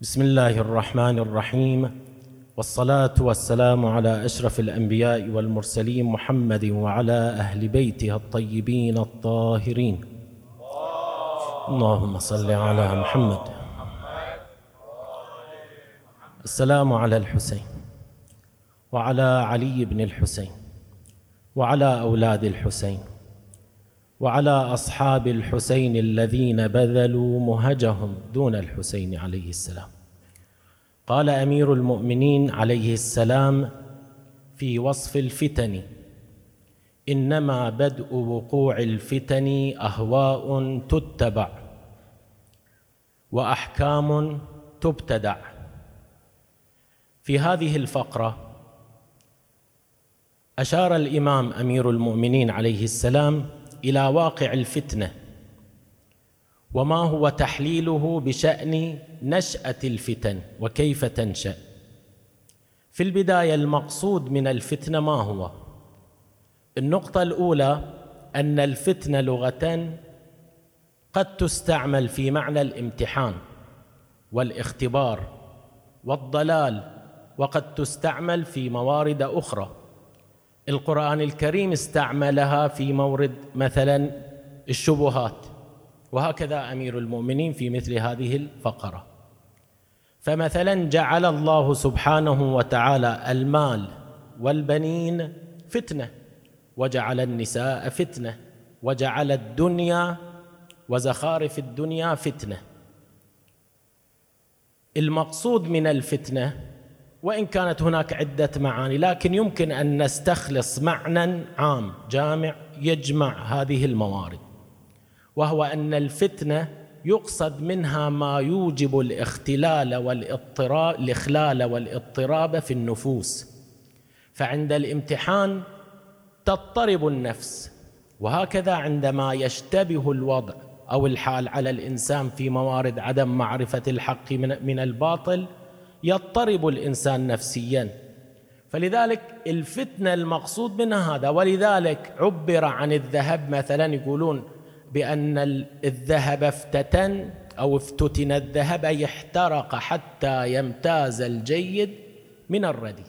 بسم الله الرحمن الرحيم والصلاه والسلام على اشرف الانبياء والمرسلين محمد وعلى أهل بيته الطيبين الطاهرين اللهم صل على محمد السلام على الحسين وعلى علي بن الحسين وعلى أولاد الحسين وعلى أصحاب الحسين الذين بذلوا مهجهم دون الحسين عليه السلام. قال أمير المؤمنين عليه السلام في وصف الفتن إنما بدء وقوع الفتن أهواء تتبع وأحكام تبتدع. في هذه الفقرة أشار الإمام أمير المؤمنين عليه السلام إلى واقع الفتنة. وما هو تحليله بشأن نشأة الفتن؟ وكيف تنشأ؟ في البداية المقصود من الفتنة ما هو؟ النقطة الأولى أن الفتنة لغة قد تستعمل في معنى الامتحان والاختبار والضلال وقد تستعمل في موارد أخرى. القرآن الكريم استعملها في مورد مثلا الشبهات. وهكذا أمير المؤمنين في مثل هذه الفقرة. فمثلا جعل الله سبحانه وتعالى المال والبنين فتنة وجعل النساء فتنة وجعل الدنيا وزخارف الدنيا فتنة. المقصود من الفتنة وإن كانت هناك عدة معاني لكن يمكن أن نستخلص معنى عام جامع يجمع هذه الموارد وهو أن الفتنة يقصد منها ما يوجب الاختلال والاضطراب الإخلال والاضطراب في النفوس. فعند الامتحان تضطرب النفس وهكذا عندما يشتبه الوضع أو الحال على الإنسان في موارد عدم معرفة الحق من من الباطل يضطرب الإنسان نفسيا. فلذلك الفتنة المقصود منها هذا. ولذلك عبر عن الذهب مثلا يقولون بأن الذهب افتتن أو افتتن الذهب أي احترق حتى يمتاز الجيد من الردي.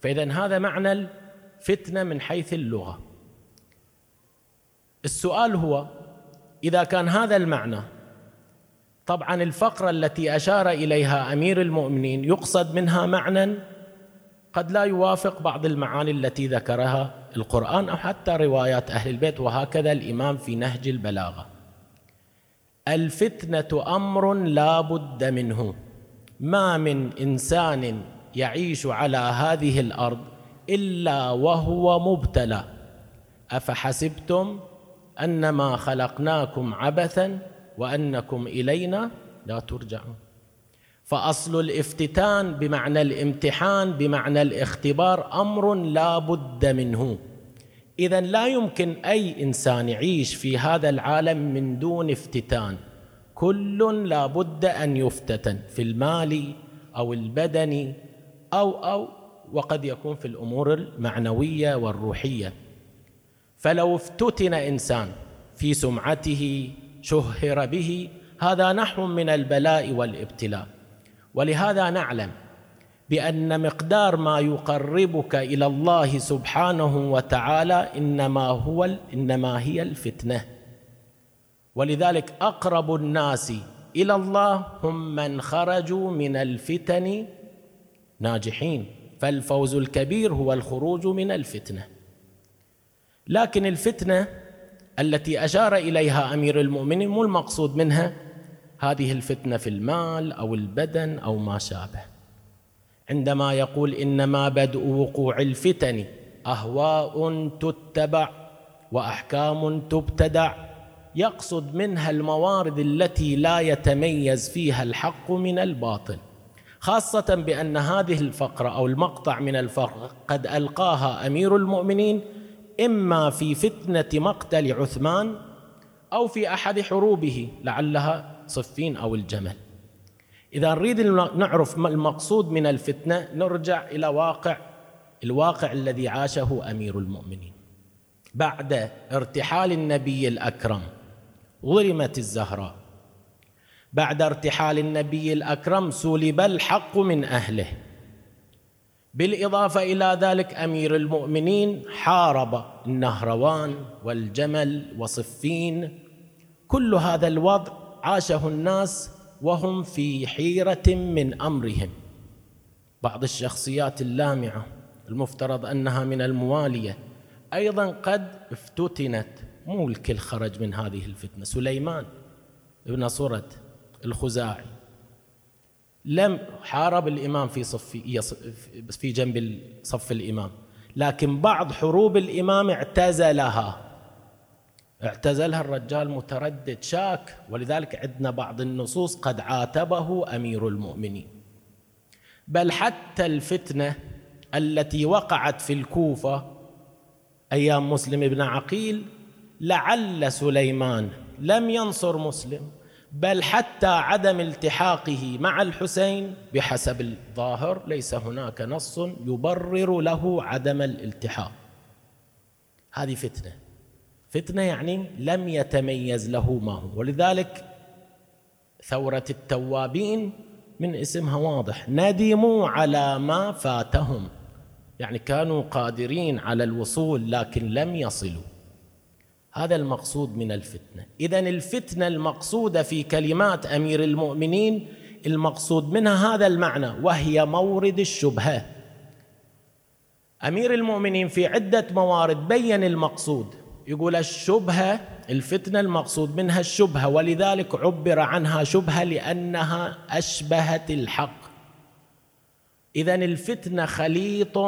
فإذا هذا معنى الفتنة من حيث اللغة. السؤال هو إذا كان هذا المعنى طبعا الفقرة التي أشار إليها أمير المؤمنين يقصد منها معنى قد لا يوافق بعض المعاني التي ذكرها القرآن أو حتى روايات أهل البيت وهكذا الإمام في نهج البلاغة. الفتنة أمر لا بد منه. ما من إنسان يعيش على هذه الأرض إلا وهو مبتلى. أفحسبتم أنما خلقناكم عبثا وأنكم إلينا لا ترجعون. فأصل الافتتان بمعنى الامتحان بمعنى الاختبار أمر لا بد منه. إذا لا يمكن أي إنسان يعيش في هذا العالم من دون افتتان. كل لا بد أن يفتتن في المال أو البدني أو أو وقد يكون في الأمور المعنوية والروحية. فلو افتتن إنسان في سمعته شهر به هذا نحو من البلاء والابتلاء. ولهذا نعلم بأن مقدار ما يقربك إلى الله سبحانه وتعالى إنما هو إنما هي الفتنة. ولذلك أقرب الناس إلى الله هم من خرجوا من الفتن ناجحين. فالفوز الكبير هو الخروج من الفتنة. لكن الفتنة التي اشار إليها أمير المؤمنين مو المقصود منها هذه الفتنة في المال أو البدن أو ما شابه. عندما يقول إنما بدء وقوع الفتن أهواء تتبع وأحكام تبتدع يقصد منها الموارد التي لا يتميز فيها الحق من الباطل. خاصة بأن هذه الفقرة أو المقطع من الفقرة قد ألقاها أمير المؤمنين إما في فتنة مقتل عثمان أو في أحد حروبه لعلها صفين أو الجمل. إذا نريد نعرف ما المقصود من الفتنة نرجع إلى واقع الواقع الذي عاشه أمير المؤمنين. بعد ارتحال النبي الأكرم ظلمت الزهراء. بعد ارتحال النبي الأكرم سلب الحق من أهله. بالإضافة إلى ذلك أمير المؤمنين حارب النهروان والجمل وصفين. كل هذا الوضع عاشه الناس وهم في حيرة من أمرهم. بعض الشخصيات اللامعة المفترض أنها من الموالية أيضا قد افتتنت مو الكل خرج من هذه الفتنة سليمان ابن صرد الخزاعي. لم حارب الإمام في صف في جنب صف الإمام. لكن بعض حروب الإمام اعتزلها. اعتزلها الرجال متردد شاك. ولذلك عندنا بعض النصوص قد عاتبه أمير المؤمنين. بل حتى الفتنة التي وقعت في الكوفة أيام مسلم بن عقيل لعل سليمان لم ينصر مسلم. بل حتى عدم التحاقه مع الحسين بحسب الظاهر ليس هناك نص يبرر له عدم الالتحاق. هذه فتنة. فتنة يعني لم يتميز له ما هو. ولذلك ثورة التوابين من اسمها واضح. ندموا على ما فاتهم. يعني كانوا قادرين على الوصول لكن لم يصلوا. هذا المقصود من الفتنة. اذا الفتنة المقصودة في كلمات أمير المؤمنين المقصود منها هذا المعنى وهي مورد الشبهة. أمير المؤمنين في عدة موارد بين المقصود. يقول الشبهة الفتنة المقصود منها الشبهة ولذلك عبر عنها شبهة لأنها أشبهت الحق. اذا الفتنة خليط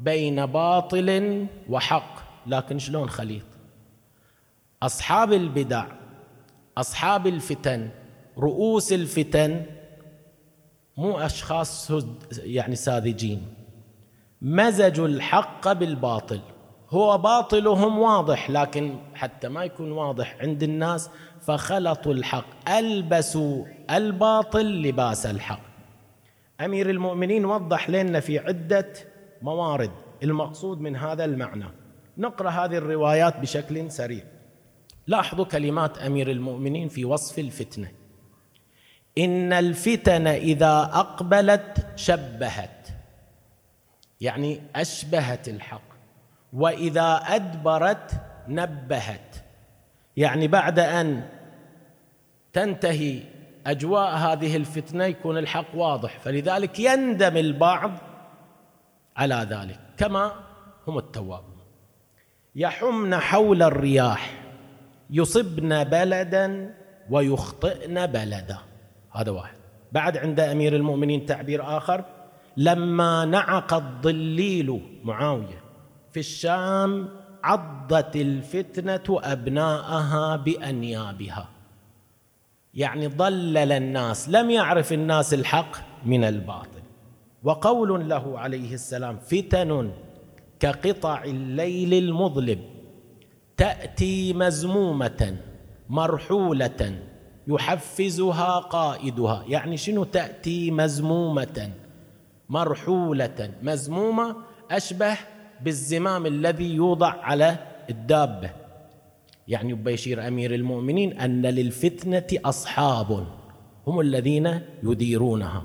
بين باطل وحق. لكن شلون خليط؟ أصحاب البدع أصحاب الفتن رؤوس الفتن مو أشخاص يعني ساذجين. مزجوا الحق بالباطل. هو باطلهم واضح لكن حتى ما يكون واضح عند الناس فخلطوا الحق ألبسوا الباطل لباس الحق. أمير المؤمنين وضح لنا في عدة موارد المقصود من هذا المعنى. نقرأ هذه الروايات بشكل سريع. لاحظوا كلمات أمير المؤمنين في وصف الفتنة. إن الفتن إذا أقبلت شبهت يعني أشبهت الحق وإذا أدبرت نبهت. يعني بعد أن تنتهي أجواء هذه الفتنة يكون الحق واضح فلذلك يندم البعض على ذلك كما هم التوابون. يحمن حول الرياح. يصبن بلدا ويخطئن بلدا. هذا واحد. بعد عند أمير المؤمنين تعبير آخر لما نعق الضليل معاوية في الشام عضت الفتنة أبناءها بأنيابها. يعني ضلل الناس لم يعرف الناس الحق من الباطل. وقول له عليه السلام فتن كقطع الليل المظلم. تأتي مزمومة مرحولة يحفزها قائدها. يعني شنو تأتي مزمومة؟ مرحولة. مزمومة أشبه بالزمام الذي يوضع على الدابة. يعني يشير أمير المؤمنين أن للفتنة أصحاب هم الذين يديرونها.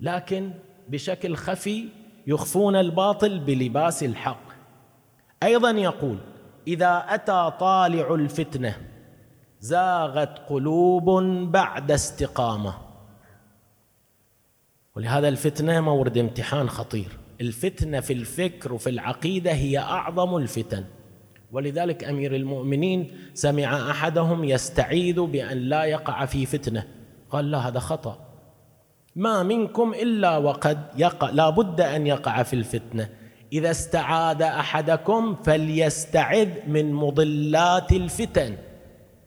لكن بشكل خفي يخفون الباطل بلباس الحق. أيضا يقول إذا أتى طالع الفتنة زاغت قلوب بعد استقامة. ولهذا الفتنة مورد امتحان خطير. الفتنة في الفكر وفي العقيدة هي أعظم الفتن. ولذلك أمير المؤمنين سمع أحدهم يستعيذ بأن لا يقع في فتنة. قال لا هذا خطأ. ما منكم إلا وقد يقع لا بد أن يقع في الفتنة. إذا استعاذ أحدكم فليستعذ من مضلات الفتن.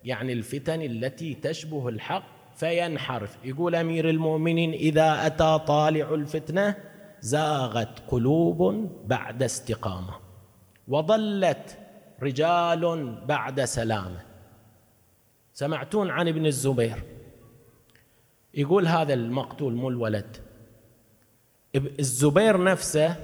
يعني الفتن التي تشبه الحق فينحرف. يقول أمير المؤمنين إذا أتى طالع الفتنة زاغت قلوب بعد استقامة وضلت رجال بعد سلامة. سمعتون عن ابن الزبير؟ يقول هذا المقتول مو الولد. الزبير نفسه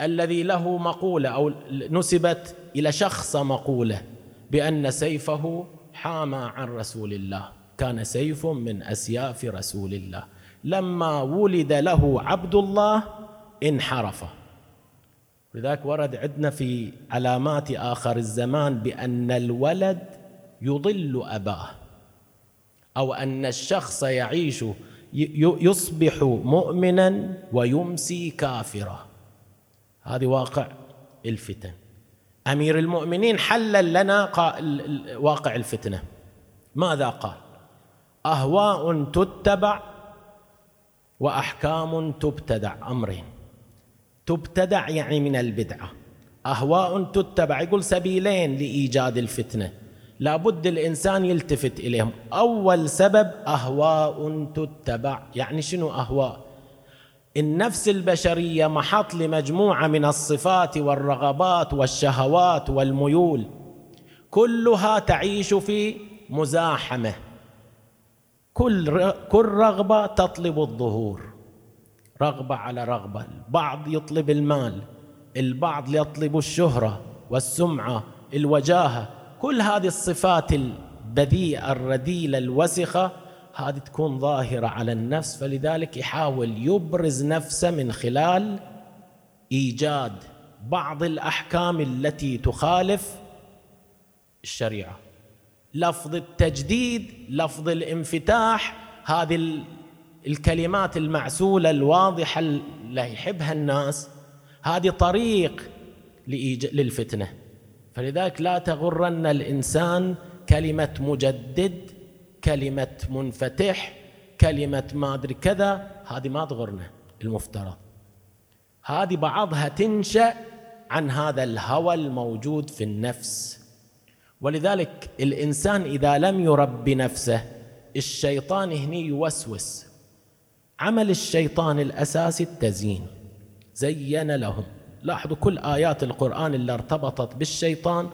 الذي له مقولة أو نسبت إلى شخص مقولة بأن سيفه حامى عن رسول الله. وكان سيف من أسياف رسول الله. لما ولد له عبد الله انحرف. لذلك ورد عندنا في علامات آخر الزمان بأن الولد يضل أباه أو أن الشخص يعيش يصبح مؤمنا ويمسي كافرا. هذه واقع الفتن. أمير المؤمنين حلل لنا واقع الفتنة. ماذا قال؟ أهواء تتبع وأحكام تبتدع. أمرين. تبتدع يعني من البدعة. أهواء تتبع. يقول سبيلين لإيجاد الفتنة. لابد الإنسان يلتفت إليهم. أول سبب أهواء تتبع. يعني شنو أهواء؟ النفس البشرية محط لمجموعة من الصفات والرغبات والشهوات والميول كلها تعيش في مزاحمة. كل كل رغبة تطلب الظهور. رغبة على رغبة. البعض يطلب المال البعض يطلب الشهرة والسمعة الوجاهة. كل هذه الصفات البذيئة الرديلة الوسخة هذه تكون ظاهرة على النفس فلذلك يحاول يبرز نفسه من خلال إيجاد بعض الأحكام التي تخالف الشريعة. لفظ التجديد لفظ الانفتاح هذه الكلمات المعسولة الواضحة اللي يحبها الناس هذه طريق للفتنة. فلذلك لا تغرن الإنسان كلمة مجدد كلمة منفتح كلمة ما أدري كذا هذه ما تغرنا المفترض. هذه بعضها تنشأ عن هذا الهوى الموجود في النفس. ولذلك الإنسان إذا لم يرب نفسه الشيطان هني يوسوس. عمل الشيطان الأساسي التزيين. زين لهم. لاحظوا كل آيات القرآن اللي ارتبطت بالشيطان.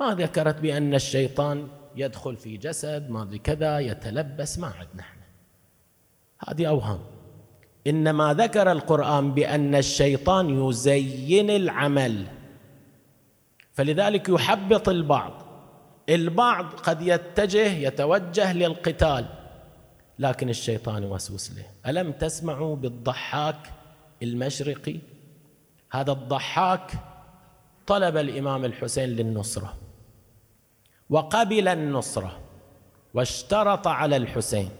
ما ذكرت بأن الشيطان يدخل في جسد ما أدري كذا يتلبس ما عندنا إحنا هذه أوهام. إنما ذكر القرآن بأن الشيطان يزين العمل. فلذلك يحبط البعض. البعض قد يتجه يتوجه للقتال. لكن الشيطان يوسوس له. ألم تسمعوا بالضحاك المشرقي؟ هذا الضحاك طلب الإمام الحسين للنصرة. وقبل النصرة واشترط على الحسين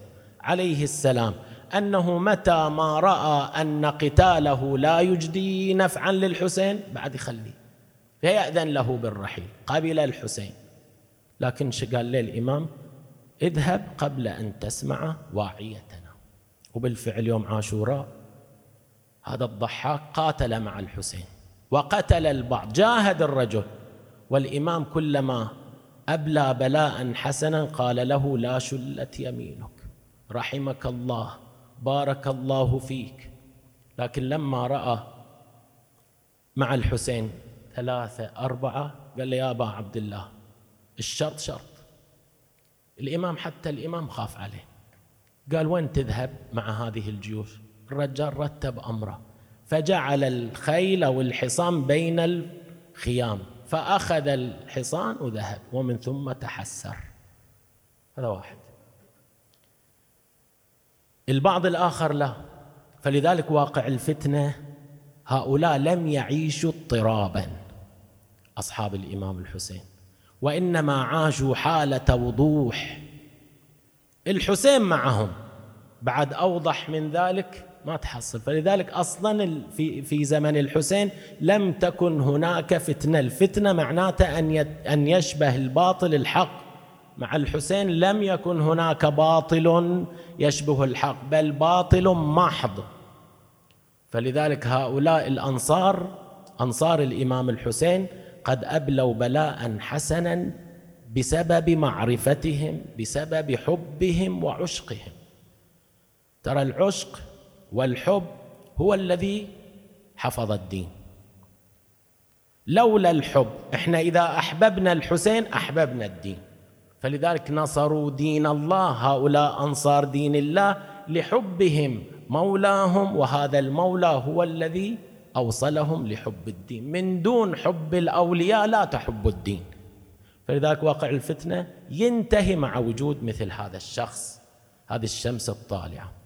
عليه السلام أنه متى ما رأى أن قتاله لا يجدي نفعا للحسين بعد يخليه. فيأذن له بالرحيل قبل الحسين. لكن قال له الإمام؟ اذهب قبل أن تسمع واعيتنا. وبالفعل يوم عاشوراء هذا الضحاك قاتل مع الحسين وقتل البعض. جاهد الرجل والإمام كلما أبلى بلاء حسنا قال له لا شلت يمينك. رحمك الله بارك الله فيك. لكن لما رأى مع الحسين ثلاثة أربعة قال له يا أبا عبد الله الشرط شرط. الإمام حتى الإمام خاف عليه. قال وين تذهب مع هذه الجيوش؟ الرجال رتب أمره. فجعل الخيل أو الحصان بين الخيام. فأخذ الحصان وذهب ومن ثم تحسر. هذا واحد. البعض الآخر لا. فلذلك واقع الفتنة هؤلاء لم يعيشوا اضطرابا أصحاب الإمام الحسين. وإنما عاشوا حاله وضوح الحسين معهم. بعد أوضح من ذلك ما تحصل. فلذلك أصلا في في زمن الحسين لم تكن هناك فتنة. الفتنة معناته أن أن يشبه الباطل الحق. مع الحسين لم يكن هناك باطل يشبه الحق بل باطل محض. فلذلك هؤلاء الأنصار أنصار الإمام الحسين قد أبلوا بلاء حسنا بسبب معرفتهم بسبب حبهم وعشقهم. ترى العشق والحب هو الذي حفظ الدين. لولا الحب إحنا إذا أحببنا الحسين أحببنا الدين. فلذلك نصروا دين الله هؤلاء أنصار دين الله لحبهم. مولاهم وهذا المولى هو الذي أوصلهم لحب الدين. من دون حب الأولياء لا تحب الدين. فلذلك واقع الفتنة ينتهي مع وجود مثل هذا الشخص هذه الشمس الطالعة.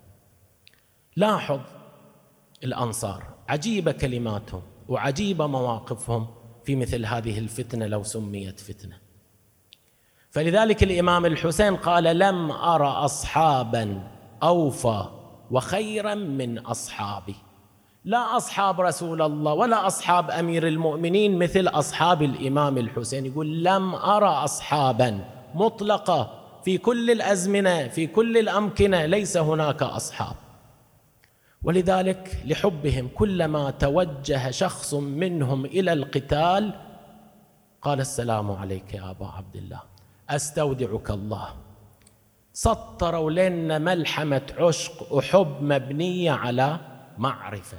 لاحظ الأنصار. عجيبة كلماتهم وعجيبة مواقفهم في مثل هذه الفتنة لو سميت فتنة. فلذلك الإمام الحسين قال لم أرى أصحابا أوفى وخيرا من أصحابي. لا أصحاب رسول الله ولا أصحاب أمير المؤمنين مثل أصحاب الإمام الحسين. يقول لم أرى أصحابا. مطلقة. في كل الأزمنة في كل الأمكنة ليس هناك أصحاب. ولذلك لحبهم كلما توجه شخص منهم إلى القتال قال السلام عليك يا أبا عبد الله أستودعك الله. سطروا لنا ملحمة عشق وحب مبنية على معرفة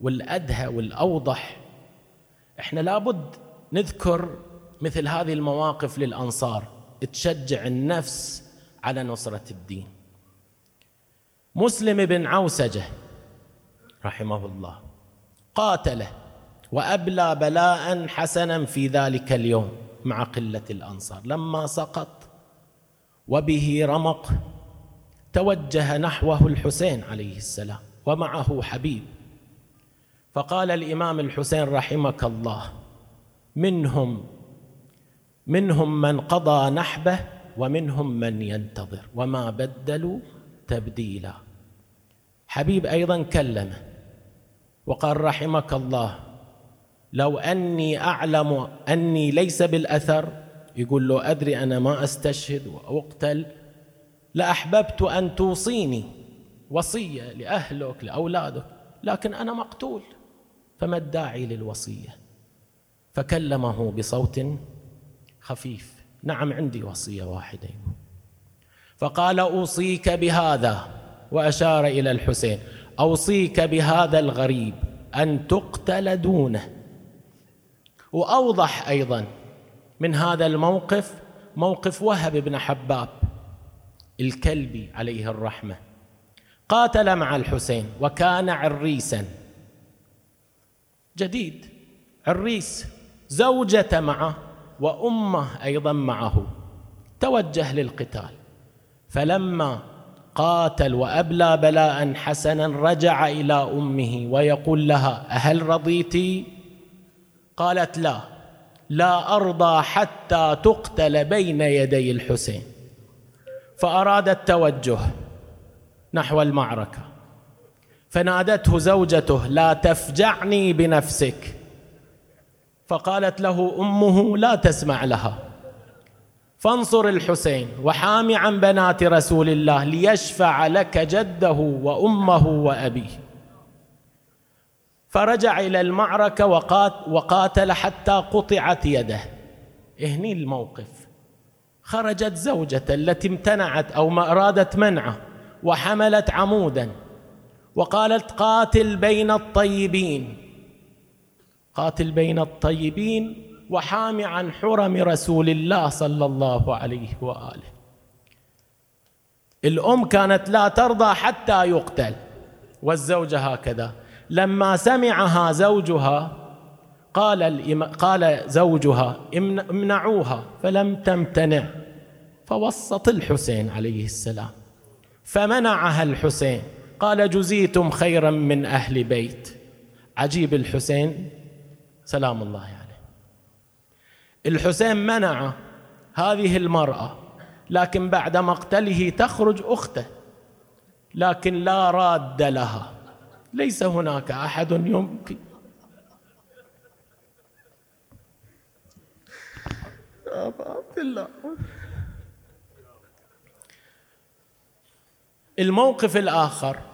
والأدهى والأوضح. إحنا لابد نذكر مثل هذه المواقف للأنصار تشجع النفس على نصرة الدين. مسلم بن عوسجة رحمه الله قاتله وأبلى بلاء حسنا في ذلك اليوم مع قلة الأنصار. لما سقط وبه رمق توجه نحوه الحسين عليه السلام ومعه حبيب. فقال الإمام الحسين رحمك الله منهم منهم من قضى نحبه ومنهم من ينتظر وما بدلوا تبديلا. حبيب أيضا كلمه وقال رحمك الله لو أني أعلم أني ليس بالأثر يقول له أدري أنا ما أستشهد وأقتل لأحببت أن توصيني وصية لأهلك لأولادك لكن أنا مقتول فما الداعي للوصية؟ فكلمه بصوت خفيف نعم عندي وصية واحدة. فقال أوصيك بهذا وأشار إلى الحسين أوصيك بهذا الغريب أن تقتل دونه. وأوضح أيضا من هذا الموقف موقف وهب بن حباب الكلبي عليه الرحمة. قاتل مع الحسين وكان عريسا. جديد عريس زوجة معه وأمه أيضا معه. توجه للقتال. فلما قاتل وأبلى بلاء حسنا رجع إلى أمه ويقول لها أهل رضيتي؟ قالت لا لا أرضى حتى تقتل بين يدي الحسين. فأراد التوجه نحو المعركة. فنادته زوجته لا تفجعني بنفسك. فقالت له أمه لا تسمع لها. فانصر الحسين وحام عن بنات رسول الله ليشفع لك جده وأمه وأبيه. فرجع إلى المعركة وقاتل حتى قطعت يده. هني الموقف. خرجت زوجة التي امتنعت أو ما أرادت منعه وحملت عمودا. وقالت قاتل بين الطيبين. قاتل بين الطيبين وحام عن حرم رسول الله صلى الله عليه وآله. الأم كانت لا ترضى حتى يقتل والزوجة هكذا. لما سمعها زوجها قال قال زوجها امنعوها فلم تمتنع. فوسط الحسين عليه السلام. فمنعها الحسين قال جزيتم خيرا من أهل بيت. عجيب الحسين. سلام الله عليه. يعني. الحسين منع هذه المرأة لكن بعد مقتله تخرج أخته لكن لا راد لها. ليس هناك أحد يمكن. عبد الله الموقف الآخر.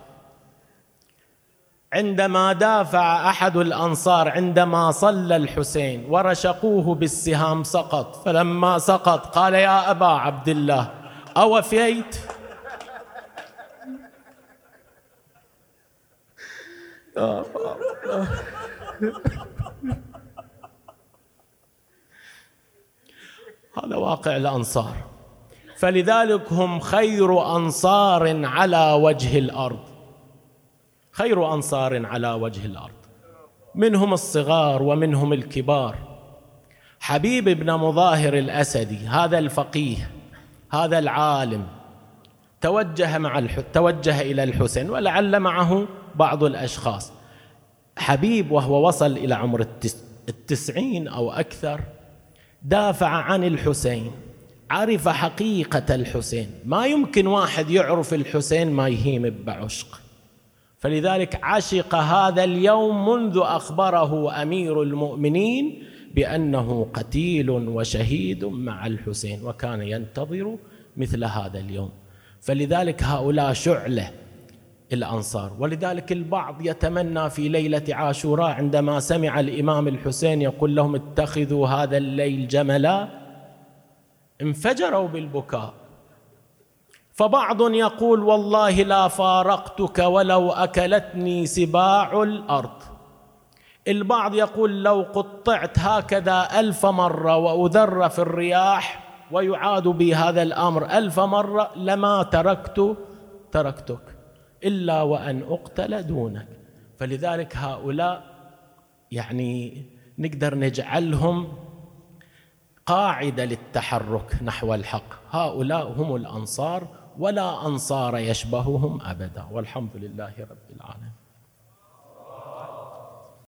عندما دافع أحد الأنصار عندما صلى الحسين ورشقوه بالسهام سقط. فلما سقط قال يا أبا عبد الله أوفيت؟ هذا واقع الأنصار. فلذلك هم خير أنصار على وجه الأرض. خير أنصار على وجه الأرض. منهم الصغار ومنهم الكبار. حبيب بن مظاهر الاسدي هذا الفقيه هذا العالم. توجه مع الح... توجه إلى الحسين ولعل معه بعض الأشخاص. حبيب وهو وصل إلى عمر التس... التسعين أو أكثر دافع عن الحسين عرف حقيقة الحسين. ما يمكن واحد يعرف الحسين ما يهيم بعشق. فلذلك عشق هذا اليوم منذ أخبره أمير المؤمنين بأنه قتيل وشهيد مع الحسين وكان ينتظر مثل هذا اليوم. فلذلك هؤلاء شعلة الأنصار. ولذلك البعض يتمنى في ليلة عاشوراء عندما سمع الإمام الحسين يقول لهم اتخذوا هذا الليل جملا انفجروا بالبكاء. فبعض يقول والله لا فارقتك ولو أكلتني سباع الأرض. البعض يقول لو قطعت هكذا ألف مرة وأذر في الرياح ويعاد بي هذا الأمر ألف مرة لما تركت تركتك إلا وأن أقتل دونك. فلذلك هؤلاء يعني نقدر نجعلهم قاعدة للتحرك نحو الحق. هؤلاء هم الأنصار ولا أنصار يشبههم أبدا والحمد لله رب العالمين.